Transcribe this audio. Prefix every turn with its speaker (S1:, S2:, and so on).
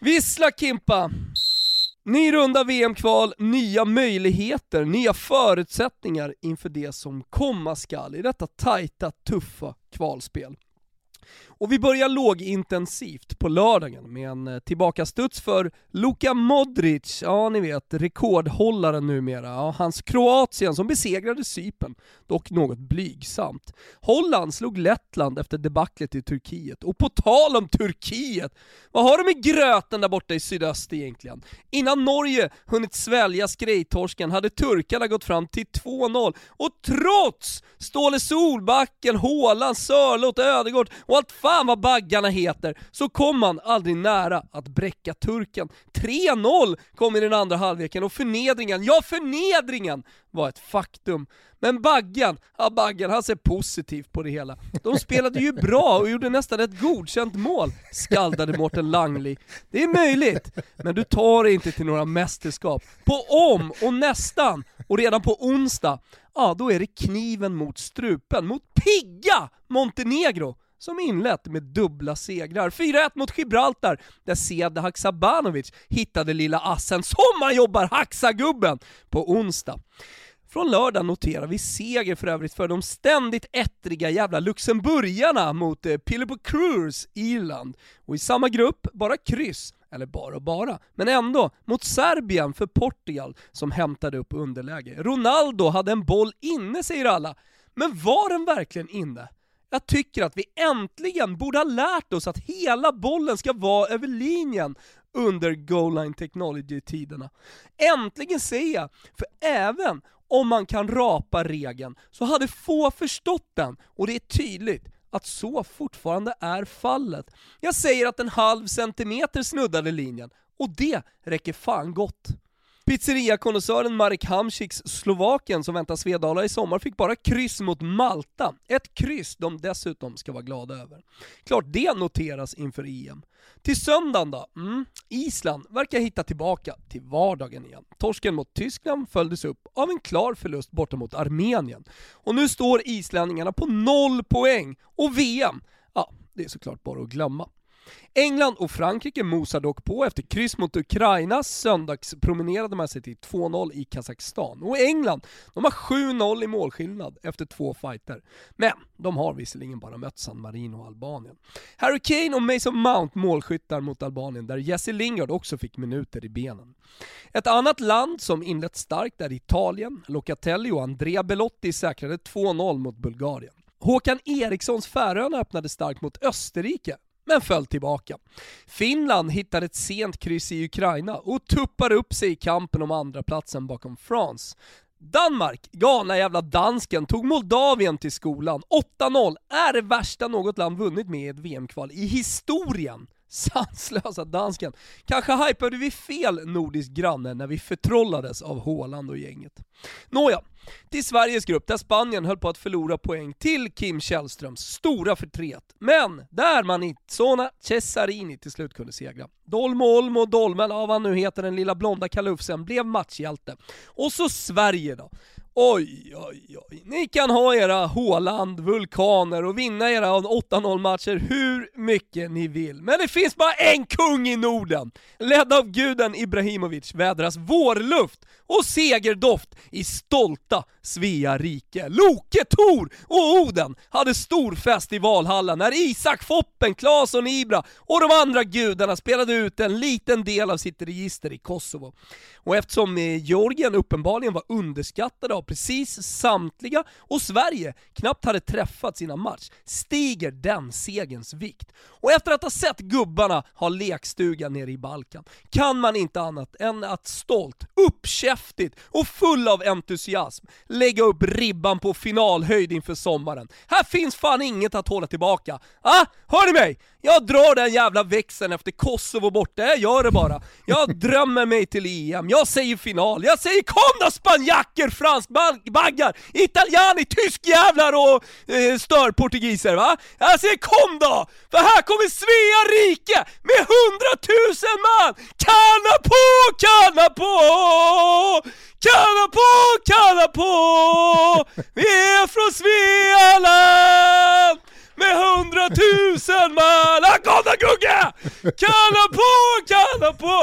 S1: Vissla Kimpa! Ny runda VM-kval, nya möjligheter, nya förutsättningar inför det som komma skall i detta tajta, tuffa kvalspel. Och vi börjar lågintensivt på lördagen med en eh, tillbakastuds för Luka Modric, ja ni vet rekordhållaren numera, ja, hans Kroatien som besegrade Cypern, dock något blygsamt. Holland slog Lettland efter debaclet i Turkiet, och på tal om Turkiet, vad har de i gröten där borta i sydöst egentligen? Innan Norge hunnit svälja skrejtorsken hade turkarna gått fram till 2-0, och trots Ståle Solbacken, Håland, Sörlott, Ödegård och allt fan vad baggarna heter, så kom man aldrig nära att bräcka turken. 3-0 kom i den andra halvleken och förnedringen, ja förnedringen var ett faktum. Men Baggan, ja Baggan han ser positivt på det hela. De spelade ju bra och gjorde nästan ett godkänt mål, skaldade Mårten Langli. Det är möjligt, men du tar dig inte till några mästerskap. På om och nästan, och redan på onsdag, ja då är det kniven mot strupen, mot pigga Montenegro som inlett med dubbla segrar. 4-1 mot Gibraltar, där Sead Haksabanovic hittade lilla assen Som han jobbar, Haksagubben! på onsdag. Från lördag noterar vi seger för övrigt för de ständigt ettriga jävla luxemburgarna mot eh, Pilipo Cruz, Irland. Och i samma grupp, bara kryss, eller bara och bara, men ändå, mot Serbien för Portugal som hämtade upp underläge. Ronaldo hade en boll inne säger alla, men var den verkligen inne? Jag tycker att vi äntligen borde ha lärt oss att hela bollen ska vara över linjen under goal line technology-tiderna. Äntligen säger jag, för även om man kan rapa regeln så hade få förstått den, och det är tydligt att så fortfarande är fallet. Jag säger att en halv centimeter snuddade linjen, och det räcker fan gott. Pizzeriakonnässören Marek Hamsiks Slovakien som väntar Svedala i sommar fick bara kryss mot Malta. Ett kryss de dessutom ska vara glada över. Klart det noteras inför EM. Till söndagen då? Mm. Island verkar hitta tillbaka till vardagen igen. Torsken mot Tyskland följdes upp av en klar förlust borta mot Armenien. Och nu står islänningarna på noll poäng, och VM, ja, det är såklart bara att glömma. England och Frankrike mosar dock på efter kryss mot Ukraina, söndagspromenerade man sig till 2-0 i Kazakstan. Och England, de har 7-0 i målskillnad efter två fighter. Men de har visserligen bara mött San Marino och Albanien. Harry Kane och Mason Mount målskyttar mot Albanien, där Jesse Lingard också fick minuter i benen. Ett annat land som inlett starkt är Italien. Locatelli och Andrea Belotti säkrade 2-0 mot Bulgarien. Håkan Erikssons Färöarna öppnade starkt mot Österrike, men föll tillbaka. Finland hittade ett sent kryss i Ukraina och tuppar upp sig i kampen om andra platsen bakom France. Danmark, galna jävla dansken, tog Moldavien till skolan. 8-0 är det värsta något land vunnit med i ett VM-kval i historien. Sanslösa dansken. Kanske hypade vi fel nordisk granne när vi förtrollades av Haaland och gänget. Nåja, till Sveriges grupp där Spanien höll på att förlora poäng till Kim Källströms stora förtret. Men där Manitsona Cesarini till slut kunde segra. Dolmo Olmo Dolmen, av vad han nu heter, den lilla blonda kalufsen, blev matchhjälte. Och så Sverige då. Oj, oj, oj. Ni kan ha era Håland, vulkaner och vinna era 8-0 matcher hur mycket ni vill. Men det finns bara en kung i Norden! Ledd av guden Ibrahimovic vädras vårluft och segerdoft i stolta Svea rike. Loke, Tor och Oden hade stor fest i Valhalla när Isak, Foppen, Claesson, Ibra och de andra gudarna spelade ut en liten del av sitt register i Kosovo. Och eftersom eh, Georgien uppenbarligen var underskattade av precis samtliga och Sverige knappt hade träffat sina match, stiger den segens vikt. Och efter att ha sett gubbarna ha lekstuga nere i Balkan, kan man inte annat än att stolt, uppkäftigt och full av entusiasm lägga upp ribban på finalhöjd inför sommaren. Här finns fan inget att hålla tillbaka. Ah, hör ni mig? Jag drar den jävla växeln efter Kosovo borta, jag gör det bara. Jag drömmer mig till EM, jag säger final, jag säger kom då spanjacker, franskbaggar, italiani, tyskjävlar och eh, störportugiser va? Jag säger kom då! För här kommer Svea rike med hundratusen man! Kanna på, kanna på! Kanna på, kanna på! Vi är från Svealand! Med hundratusen man! Här kom då Gugge! Kalla på, kalla på!